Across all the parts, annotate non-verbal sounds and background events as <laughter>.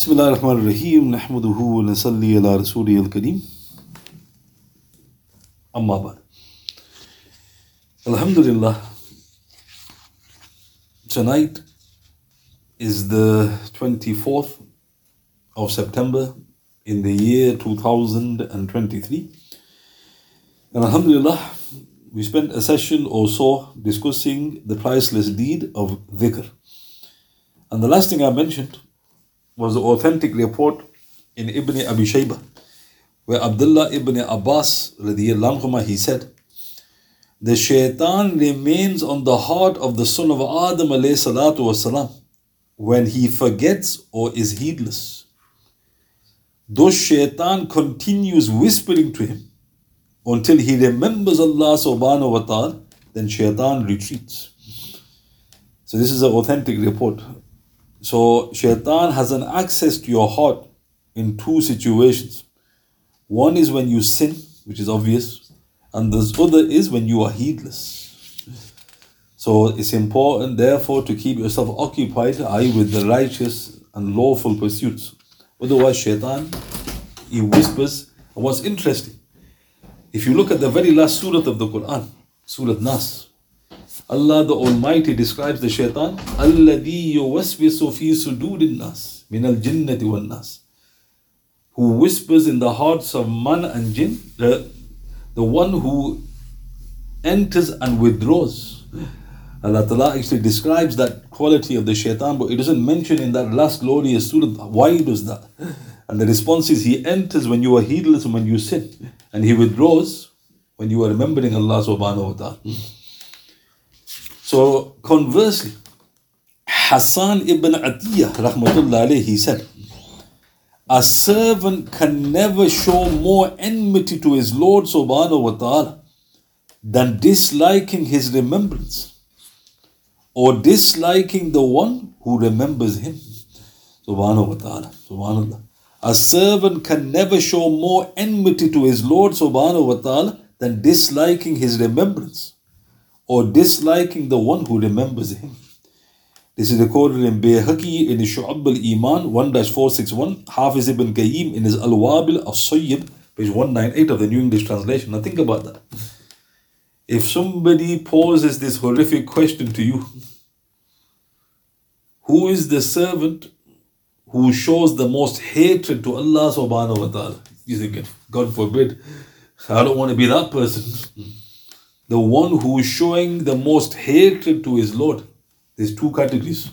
بسم الله الرحمن الرحيم نحمده ونصلي على رسوله الكريم أما بعد Alhamdulillah tonight is the 24th of September in the year 2023 and Alhamdulillah we spent a session or so discussing the priceless deed of dhikr and the last thing I mentioned was the authentic report in Ibn Abi Shaybah, where Abdullah ibn Abbas anhuma, he said, The shaitan remains on the heart of the son of Adam والسلام, when he forgets or is heedless. Thus shaitan continues whispering to him until he remembers Allah subhanahu wa ta'ala, then shaitan retreats. So this is an authentic report. so shaitan has an access to your heart in two situations. One is when you sin, which is obvious, and the other is when you are heedless. So it's important, therefore, to keep yourself occupied, i.e., with the righteous and lawful pursuits. Otherwise, shaitan, he whispers. And what's interesting, if you look at the very last surah of the Quran, Surah Nas, Allah the Almighty describes the shaitan, Alladhi yuwaswisu fi sudurin nas, minal jinnati wal nas, who whispers in the hearts of man and jinn, the, the one who enters and withdraws. Allah Ta'ala actually describes that quality of the shaitan, but it doesn't mention in that last glorious surah why does that. And the response is, he enters when you are heedless and when you sin, and he withdraws when you are remembering Allah subhanahu wa ta'ala. So conversely, Hassan ibn Atiyah rahmatullah alayhi, he said, a servant can never show more enmity to his Lord subhanahu wa ta'ala than disliking his remembrance or disliking the one who remembers him. Subhanahu wa ta'ala. Subhanallah. A servant can never show more enmity to his Lord subhanahu wa ta'ala than disliking his remembrance or disliking the one who remembers him. This is recorded in Bayhaqi in Shu'ab al-Iman 1-461, Hafiz ibn Qayyim in his Al-Wabil al-Sayyib, page 198 of the New English Translation. Now think about that. If somebody poses this horrific question to you, who is the servant who shows the most hatred to Allah subhanahu wa ta'ala? You think, God forbid, I don't want to be that person the one who is showing the most hatred to his Lord. There's two categories.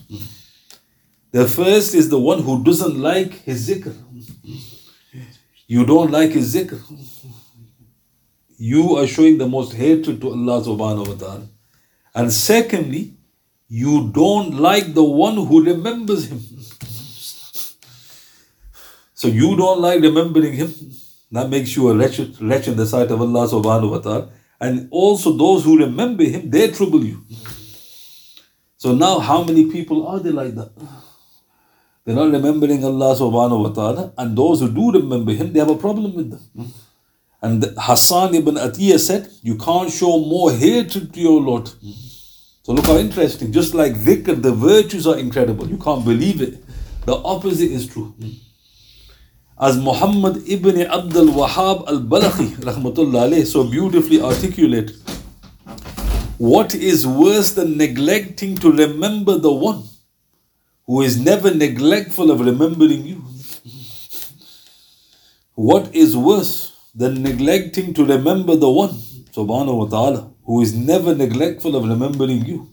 The first is the one who doesn't like his zikr. You don't like his zikr. You are showing the most hatred to Allah subhanahu wa ta'ala. And secondly, you don't like the one who remembers him. So you don't like remembering him. That makes you a wretched, wretch in the sight of Allah subhanahu wa ta'ala and also those who remember him, they trouble you. So now, how many people are there like that? They're not remembering Allah subhanahu wa ta'ala, and those who do remember him, they have a problem with them. And Hassan ibn Atiyah said, You can't show more hatred to your Lord. So look how interesting. Just like dhikr, the virtues are incredible. You can't believe it. The opposite is true as Muhammad ibn Abdul Wahhab al Balakhi rahmatullah so beautifully articulate. What is worse than neglecting to remember the one who is never neglectful of remembering you? What is worse than neglecting to remember the one, subhanahu wa ta'ala, who is never neglectful of remembering you?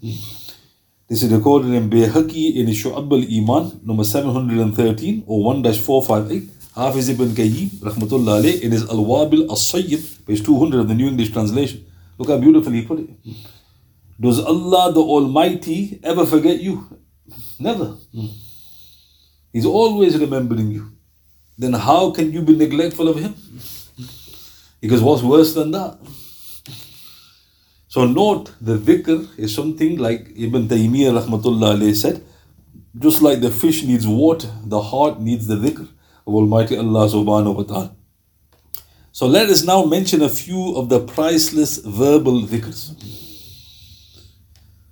This is recorded in Bayhaqi in Shu'ab al-Iman, number 713 or 1-458. Hafiz ibn Qayyim, rahmatullah alayh, in his Al-Wabil As-Sayyib, page 200 of the New English Translation. Look how beautifully he put it. Does Allah the Almighty ever forget you? Never. He's always remembering you. Then how can you be neglectful of Him? Because what's worse than that? So note, the dhikr is something like Ibn Taymiyyah rahmatullah said, just like the fish needs water, the heart needs the dhikr of Almighty Allah subhanahu wa ta'ala. So let us now mention a few of the priceless verbal dhikrs.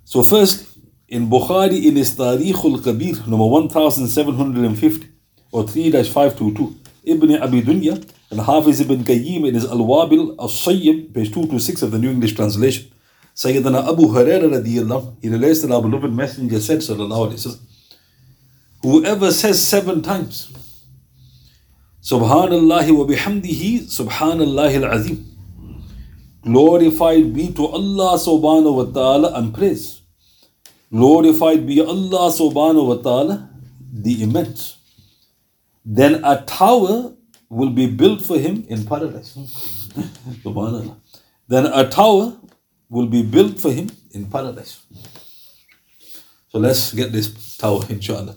So first, in Bukhari in his Tarikh al-Kabir, number 1750, or 3 522. Ibn Abi Dunya and Hafiz ibn Qayyim in his Al Wabil al Sayyib, page 226 of the New English Translation. Sayyidina Abu Hurairah radiallahu, he relates that our beloved Messenger said, sallallahu alayhi wasallam, whoever says seven times, Subhanallah wa bihamdihi, Subhanallah al-Azim. Glorified be to Allah subhanahu wa ta'ala and praise. Glorified be Allah subhanahu wa ta'ala, the immense. Then a tower will be built for him in paradise. <laughs> Subhanallah. Then a tower will be built for him in paradise. So let's get this tower, inshallah.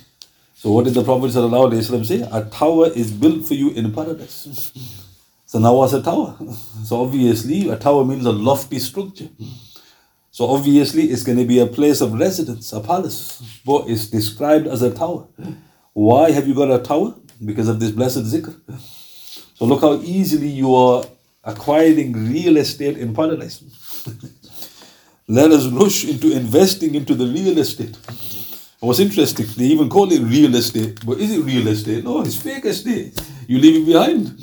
So what did the Prophet say? A tower is built for you in paradise. So now what's a tower? <laughs> So obviously a tower means a lofty structure. So obviously it's going to be a place of residence, a palace. But it's described as a tower. Why have you got a tower? Because of this blessed zikr. So look how easily you are acquiring real estate in paradise. <laughs> Let us rush into investing into the real estate. And what's interesting, they even call it real estate. But is it real estate? No, it's fake estate. You leave it behind.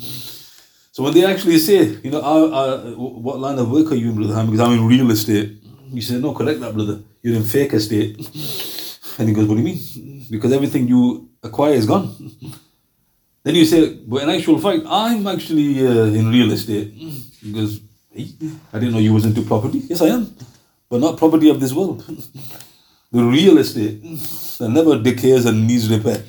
So when they actually say, you know, uh, uh, what line of work are you in, brother? Because I'm in real estate. You say, no, correct that, brother. You're in fake estate. And he goes, what do you mean? Because everything you acquire is gone. Then you say, but in actual fact, I'm actually uh, in real estate. He goes, hey, I didn't know you was into property. Yes, I am. But not property of this world. <laughs> the real estate <laughs> that never decays and needs repair.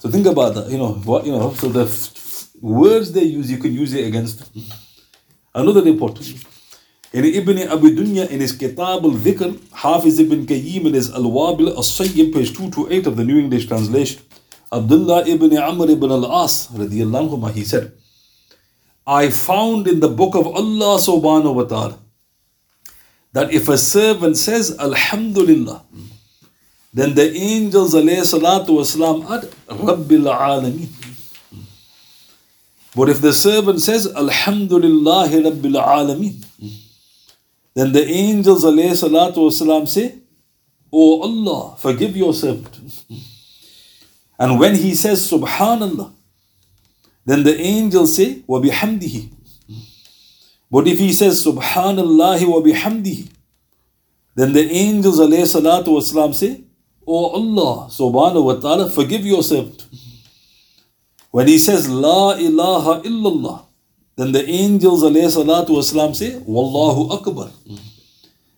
So think about that. You know what? You know. So the f- words they use, you can use it against. Another report. In Ibn Abi Dunya, in his Kitab al-Dhikr, Hafiz ibn Qayyim in his Al-Wabil al-Sayyib, page 228 of the New English Translation, Abdullah ibn Amr ibn al-As, he said, I found in the book of Allah subhanahu wa ta'ala that if a servant says Alhamdulillah, then the angels wasalam add Rabbil Alameen. But if the servant says Alhamdulillah Rabbil Alameen, then the angels wasalam say, O Allah, forgive your servant. And when he says Subhanallah, then the angels say, Wa bihamdihi. But if he says Subhanallah wa bihamdihi, then the angels wasalam say, O Allah subhanahu wa ta'ala, forgive your servant. When he says La ilaha illallah, then the angels wasalam say, Wallahu akbar.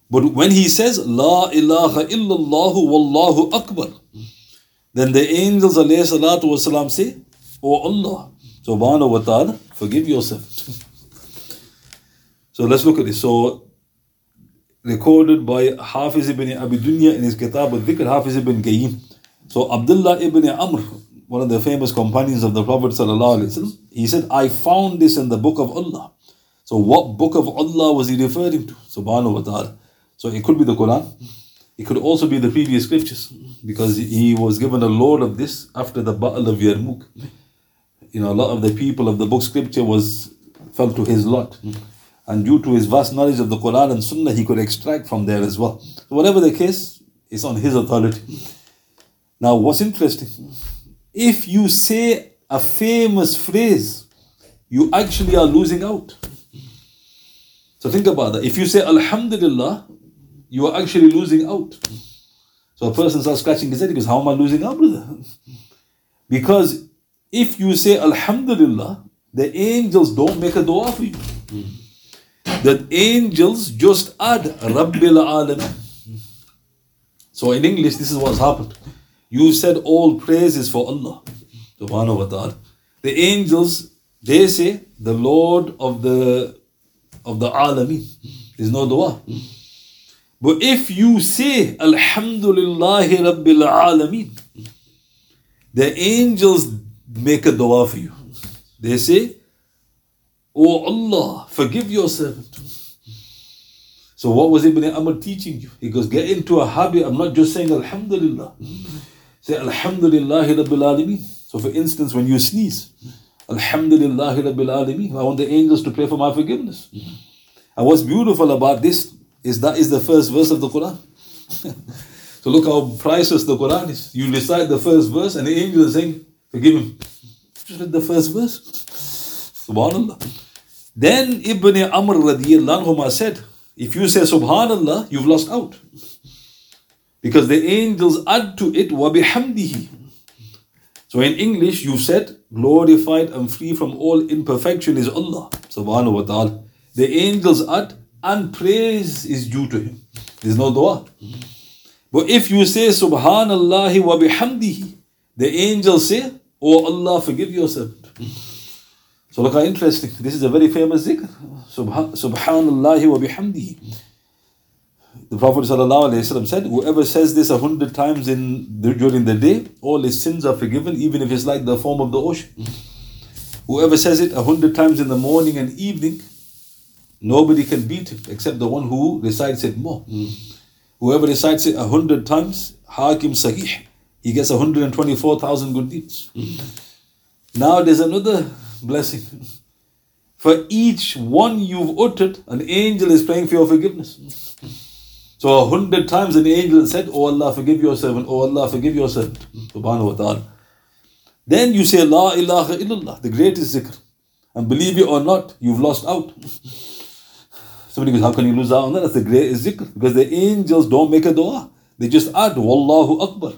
But when he says La ilaha illallah wallahu akbar, then the angels wasalam say, O Allah subhanahu wa ta'ala, forgive your servant. So let's look at this. So recorded by Hafiz ibn Abi Dunya in his Kitab al-Dhikr, Hafiz ibn Qayyim. So Abdullah ibn Amr, one of the famous companions of the Prophet he said, I found this in the book of Allah. So what book of Allah was he referring to? Subhanahu wa ta'ala. So it could be the Quran. It could also be the previous scriptures because he was given a load of this after the Battle of Yarmouk. You know, a lot of the people of the book scripture was fell to his lot. And due to his vast knowledge of the Quran and Sunnah, he could extract from there as well. So whatever the case, it's on his authority. Now, what's interesting, if you say a famous phrase, you actually are losing out. So think about that. If you say Alhamdulillah, you are actually losing out. So a person starts scratching his head, because How am I losing out, brother? <laughs> Because if you say Alhamdulillah, the angels don't make a dua for you. That angels just add Rabbil Alamin. So in English, this is what's happened. You said all praise is for Allah. Subhanahu wa ta'ala. The angels, they say the Lord of the of the Alamin. There's no dua. But if you say Alhamdulillahi Rabbil Alameen, the angels make a dua for you. They say, Oh Allah, forgive your servant. So what was Ibn Amr teaching you? He goes, get into a habit I'm not just saying Alhamdulillah. Say Alhamdulillah Rabbil Alameen. So for instance, when you sneeze, Alhamdulillah Rabbil Alameen. I want the angels to pray for my forgiveness. And what's beautiful about this is that is the first verse of the Quran. <laughs> so look how priceless the Quran is. You recite the first verse and the angel is saying, forgive him. Just read the first verse. Subhanallah. Then Ibn Amr anhuma said, if you say subhanallah, you've lost out. Because the angels add to it wabihamdihi. So in English, you said, glorified and free from all imperfection is Allah subhanahu wa ta'ala. The angels add and praise is due to him. There's no dua. But if you say subhanallah wa bihamdihi, the angels say, Oh Allah, forgive yourself.'" So look how interesting. This is a very famous zikr. Subhanallah wa bihamdihi. The Prophet said, Whoever says this a hundred times in during the day, all his sins are forgiven, even if it's like the form of the ocean. Whoever says it a hundred times in the morning and evening, nobody can beat him except the one who recites it more. Mm. Whoever recites it a hundred times, Hakim Sahih, he gets 124,000 good deeds. Mm. Now there's another blessing. For each one you've uttered, an angel is praying for your forgiveness. So a hundred times an angel said, Oh Allah, forgive your servant. Oh Allah, forgive your servant. Subhanahu wa ta'ala. Then you say, La ilaha illallah, the greatest zikr. And believe it or not, you've lost out. Somebody goes, How can you lose out on that? That's the greatest zikr. Because the angels don't make a dua. They just add, Wallahu Akbar.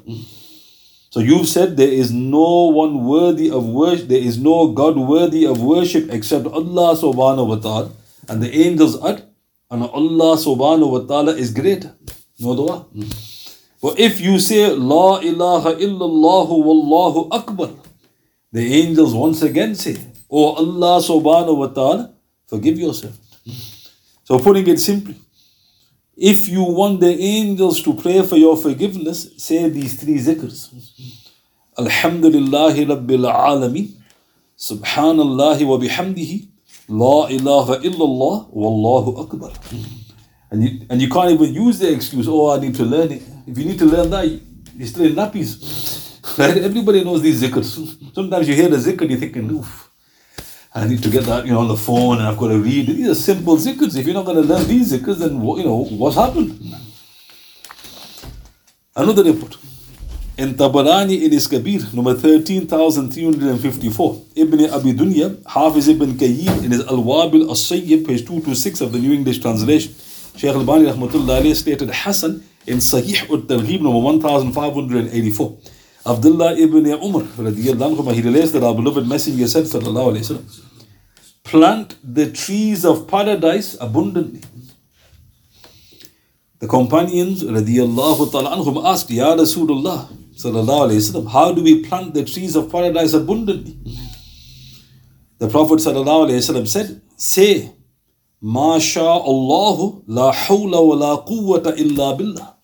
So you've said there is no one worthy of worship, there is no God worthy of worship except Allah subhanahu wa ta'ala. And the angels add, and Allah subhanahu wa ta'ala is greater. No dua. Hmm. But if you say La ilaha illallah wallahu akbar, the angels once again say, Oh Allah subhanahu wa ta'ala, forgive yourself. Hmm. So putting it simply, if you want the angels to pray for your forgiveness, say these three zikrs. Alhamdulillahi Rabbil Alameen, Subhanallah wa bihamdihi, La ilaha illallah wallahu akbar. And you, and you can't even use the excuse, oh, I need to learn it. If you need to learn that, you're still in nappies. Right? <laughs> Everybody knows these zikrs. Sometimes you hear the zikr you're thinking, oof, I need to get that you know, on the phone and I've got to read. These are simple zikrs. If you're not going to learn these zikrs, then you know, what's happened? Another report in Tabarani in his Kabir, number 13,354. Ibn Abi Dunya, Hafiz ibn Qayyim in his Al Wabil As Sayyib, page 226 of the New English Translation. Shaykh Al Bani rahmatullah stated Hassan in Sahih ut Targhib, number 1584. Abdullah ibn Umar, anhu, he relates that our beloved Messenger said, sallallahu alayhi wasallam, plant the trees of paradise abundantly the companions radiallahu ta'ala anhum asked, Ya Rasulullah sallallahu alayhi how do we plant the trees of paradise abundantly? The Prophet sallallahu alayhi said, say, Masha Allahu la hawla wa la quwwata illa billah.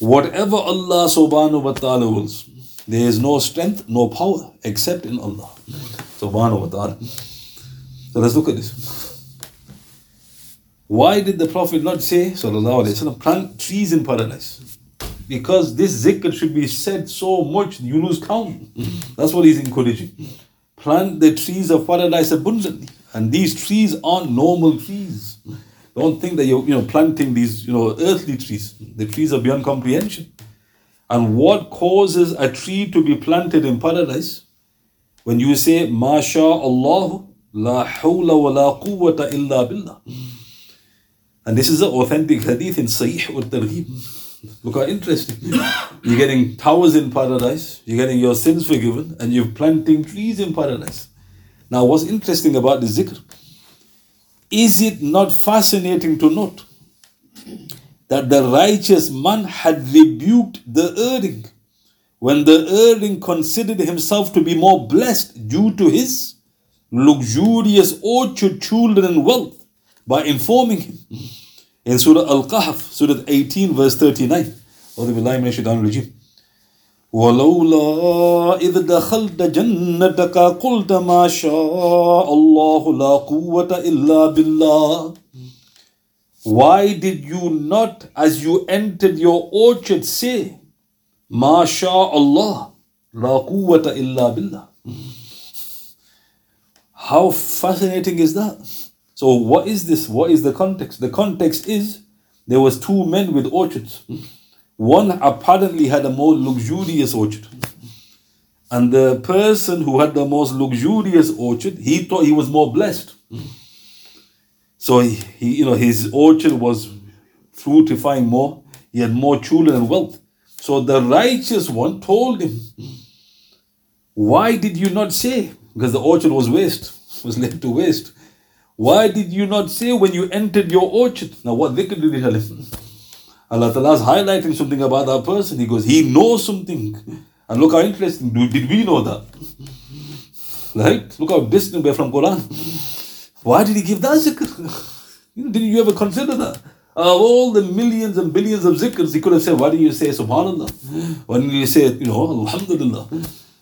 Whatever Allah subhanahu wa ta'ala wills, there is no strength, no power except in Allah subhanahu wa ta'ala. So let's look at this. Why did the Prophet not say, Sallallahu Alaihi Wasallam, plant trees in paradise? Because this zikr should be said so much you lose count. That's what he's encouraging. Plant the trees of paradise abundantly. And these trees aren't normal trees. Don't think that you're you know planting these you know earthly trees. The trees are beyond comprehension. And what causes a tree to be planted in paradise? When you say, Masha Allah, la hawla wa la quwwata illa billah. And this is an authentic hadith in Sahih ut Targhib. Look how interesting. You're getting towers in paradise, you're getting your sins forgiven, and you're planting trees in paradise. Now, what's interesting about the zikr? Is it not fascinating to note that the righteous man had rebuked the erring when the erring considered himself to be more blessed due to his luxurious orchard, children, and wealth? by informing him. In Surah Al Kahf, Surah 18, verse 39. ولولا إذ دخلت جنتك قلت ما شاء الله لا قوة إلا بالله Why did you not, as you entered your orchard, say, Masha Allah, la quwwata illa billah? how fascinating is that? So, what is this? What is the context? The context is there was two men with orchards. One apparently had a more luxurious orchard. And the person who had the most luxurious orchard, he thought he was more blessed. So he, he, you know, his orchard was fruitifying more. He had more children and wealth. So the righteous one told him, Why did you not say? Because the orchard was waste, was left to waste. Why did you not say when you entered your orchard? Now, what dhikr did he tell him? <laughs> Allah Ta'ala is highlighting something about that person. He goes, He knows something. And look how interesting. Did we know that? <laughs> Right? Look how distant we're from Quran. <laughs> Why did he give that zikr? Didn't you ever consider that? Of all the millions and billions of zikrs, he could have said, Why do you say Subhanallah? Why didn't you say, you know, Alhamdulillah?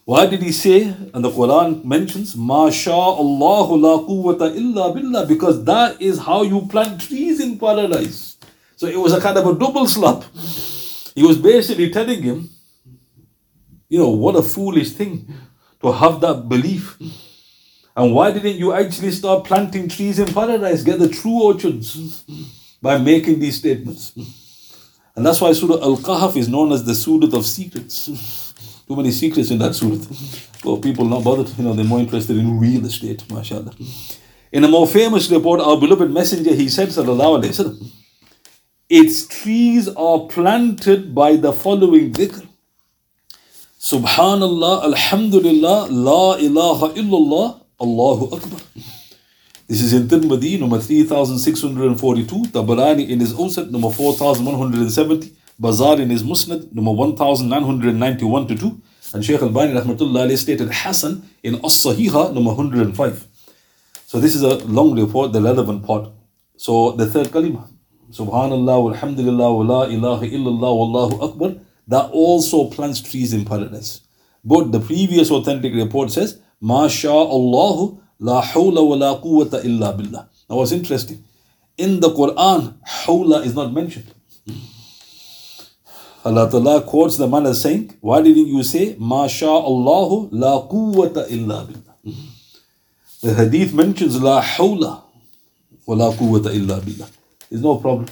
Why did he say, and the Quran mentions, Masha Allahu la quwwata illa billah, because that is how you plant trees in paradise. So it was a kind of a double slap. He was basically telling him, you know, what a foolish thing to have that belief. And why didn't you actually start planting trees in paradise, get the true orchards by making these statements? And that's why Surah Al Kahf is known as the Surah of secrets. Too many secrets in that surah. Well, people not bothered, you know, they're more interested in real estate, mashallah. In a more famous report, our beloved messenger, he said, Sallallahu Alaihi Wasallam, its trees are planted by the following dhikr. Subhanallah, Alhamdulillah, La ilaha illallah, Allahu Akbar. This is in Tirmidhi, number 3642, Tabarani in his Awsat, number 4170, Bazar in his Musnad, number 1991 to 2, and Shaykh Al-Bani rahmatullah stated Hassan in As-Sahiha, number 105. So this is a long report, the relevant part. So the third kalima, Subhanallah, Alhamdulillah, wa la ilaha illallah, wallahu akbar, that also plants trees in paradise. But the previous authentic report says, Masha Allahu la hawla wa la quwwata illa billah. Now what's interesting, in the Quran, hawla is not mentioned. Allah Ta'ala quotes the man as saying, Why didn't you say, Allahu la quwwata illa billah? The hadith mentions la hawla wa la quwwata illa billah. There's no problem.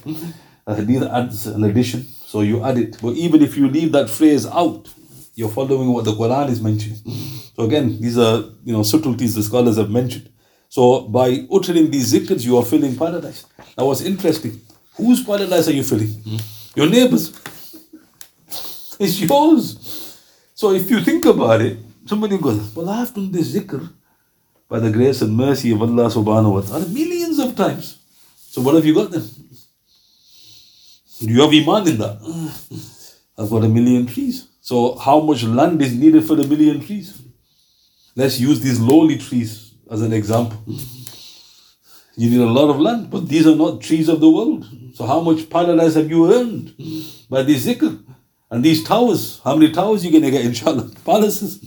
The hadith adds an addition, so you add it. But even if you leave that phrase out, you're following what the Quran is mentioning. So again, these are you know subtleties the scholars have mentioned. So by uttering these zikrs, you are filling paradise. Now what's interesting, whose paradise are you filling? Your neighbors. <laughs> It's yours. So if you think about it, somebody goes, Well, I've done this zikr by the grace and mercy of Allah subhanahu wa ta'ala millions of times. So what have you got then? Do you have iman in that? I've got a million trees. So, how much land is needed for the million trees? Let's use these lowly trees as an example. You need a lot of land, but these are not trees of the world. So, how much paradise have you earned by this zikr? And these towers, how many towers you gonna get, inshallah? <laughs> Palaces.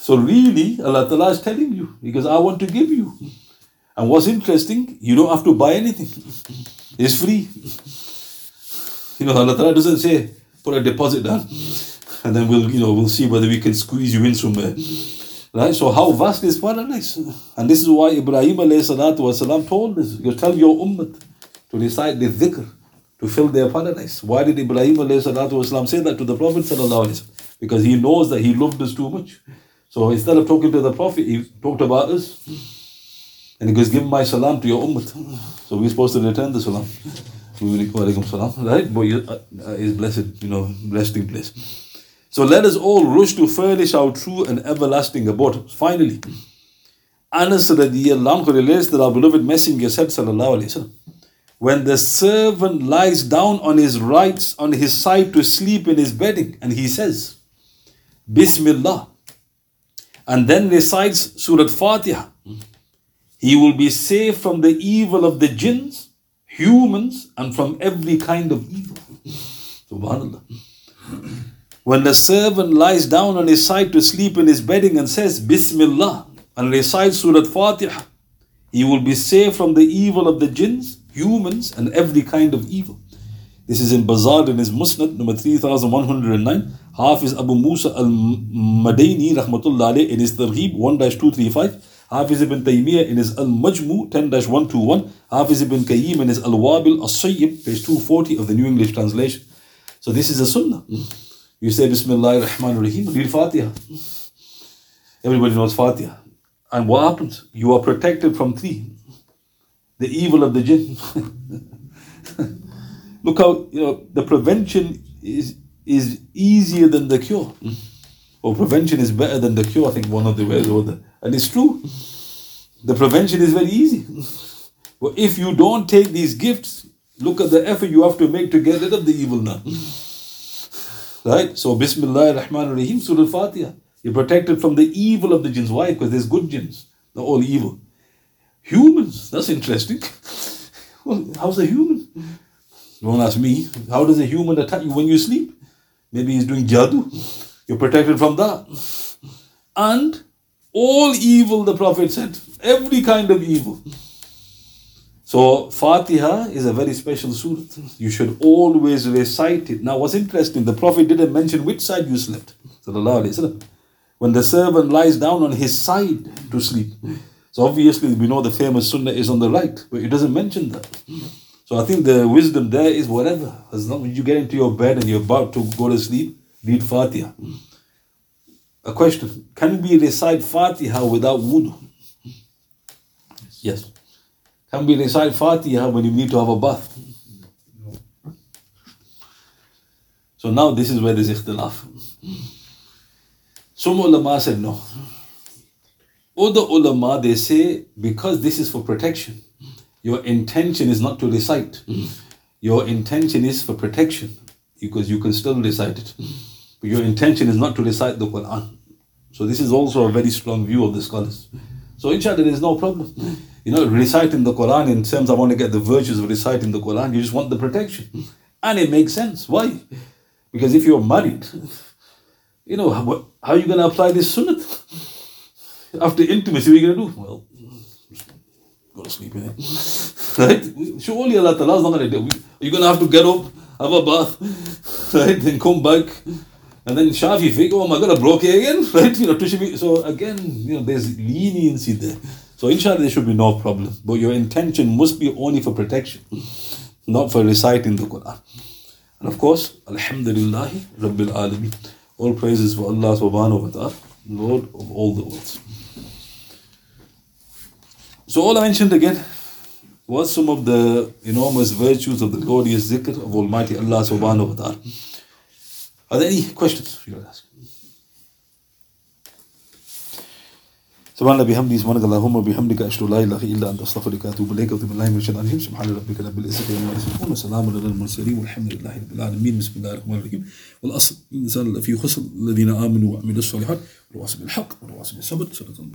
So really, Allah Ta'ala is telling you, because I want to give you. And what's interesting, you don't have to buy anything. <laughs> It's free. You know, Allah Ta'ala doesn't say, put a deposit down. <laughs> And then we'll, you know, we'll see whether we can squeeze you in somewhere. Right? So how vast is paradise? And this is why Ibrahim alayhi salatu wasalam told us, you tell your ummah to recite the dhikr to fill their paradise. Why did Ibrahim والسلام, say that to the Prophet? Because he knows that he loved us too much. So instead of talking to the Prophet, he talked about us. And he goes, Give my salam to your ummah. So we're supposed to return the salam. Right? But uh, is blessed, you know, resting place. So let us all rush to furnish our true and everlasting abode. Finally, Anas radiallahu relates that our beloved Messenger said, sallallahu alayhi wasallam, when the servant lies down on his right, on his side to sleep in his bedding, and he says, Bismillah, and then recites Surah Fatiha, he will be safe from the evil of the jinns humans and from every kind of evil. Subhanallah. When the servant lies down on his side to sleep in his bedding and says Bismillah and recites Surah Fatiha, he will be safe from the evil of the jinns, humans, and every kind of evil. This is in Bazar in his Musnad, number 3109. Hafiz Abu Musa al Madini, rahmatullah alayh, in his Targhib 1 235. Hafiz ibn Taymiyyah in his Al Majmu 10 121. Hafiz ibn Qayyim in his Al Wabil As Sayyib, page 240 of the New English Translation. So this is a sunnah. You say Bismillah ar-Rahman ar-Rahim, read Fatiha. Everybody knows Fatiha. And what happens? You are protected from three. The evil of the jinn. <laughs> Look how, you know, the prevention is is easier than the cure. Or prevention is better than the cure, I think one of the ways or the and it's true. The prevention is very easy. <laughs> But if you don't take these gifts, look at the effort you have to make to get rid of the evil now. <laughs> Right? So Bismillah ar-Rahman ar-Rahim, Surah Al-Fatiha. You're protected from the evil of the jinns. Why? Because there's good jinns. They're all evil. Humans, that's interesting. <laughs> Well, how's a human? Mm-hmm. Don't ask me. How does a human attack you when you sleep? Maybe he's doing jadoo. You're protected from that. And all evil, the Prophet said. Every kind of evil. So Fatiha is a very special surah. You should always recite it. Now what's interesting, the Prophet didn't mention which side you slept. When the servant lies down on his side to sleep. So obviously we know the famous sunnah is on the right, but it doesn't mention that. So I think the wisdom there is whatever. As long as you get into your bed and you're about to go to sleep, read Fatiha. A question Can we recite Fatiha without wudu? Yes. Can we recite Fatiha when you need to have a bath? No. So now this is where there's ikhtilaf. Some ulama said no. Other ulama they say because this is for protection, your intention is not to recite. Your intention is for protection because you can still recite it. But your intention is not to recite the Quran. So this is also a very strong view of the scholars. So inshallah there is no problem. You know, reciting the Quran in terms I want to get the virtues of reciting the Quran, you just want the protection. And it makes sense. Why? Because if you're married, you know, how, how are you going to apply this sunnah? After intimacy, what are you going to do? Well, go to sleep in it. <laughs> right? Surely Allah Ta'ala is not going to do You're going to have to get up, have a bath, <laughs> right? Then come back. And then Shafi think, oh, am I going to broke again? <laughs> Right? You know, so again, you know, there's leniency there. So inshallah, there should be no problem. But your intention must be only for protection, not for reciting the Quran. And of course, Alhamdulillah, Rabbil Alameen. All praises for Allah subhanahu wa ta'ala, Lord of all the worlds. So all I mentioned again was some of the enormous virtues of the glorious zikr of Almighty Allah subhanahu wa ta'ala. Are there any questions you want to ask? سبحان الله بحمده سبحانك اللهم وبحمدك اشهد ان لا اله الا انت استغفرك واتوب اليك واتوب بالله من الشيطان الرجيم سبحان ربك رب العزه عما يصفون وسلام على المرسلين والحمد لله رب العالمين بسم الله الرحمن الرحيم والاصل الانسان في خسر الذين امنوا وعملوا الصالحات والواصل بالحق والواصل بالصبر صدق الله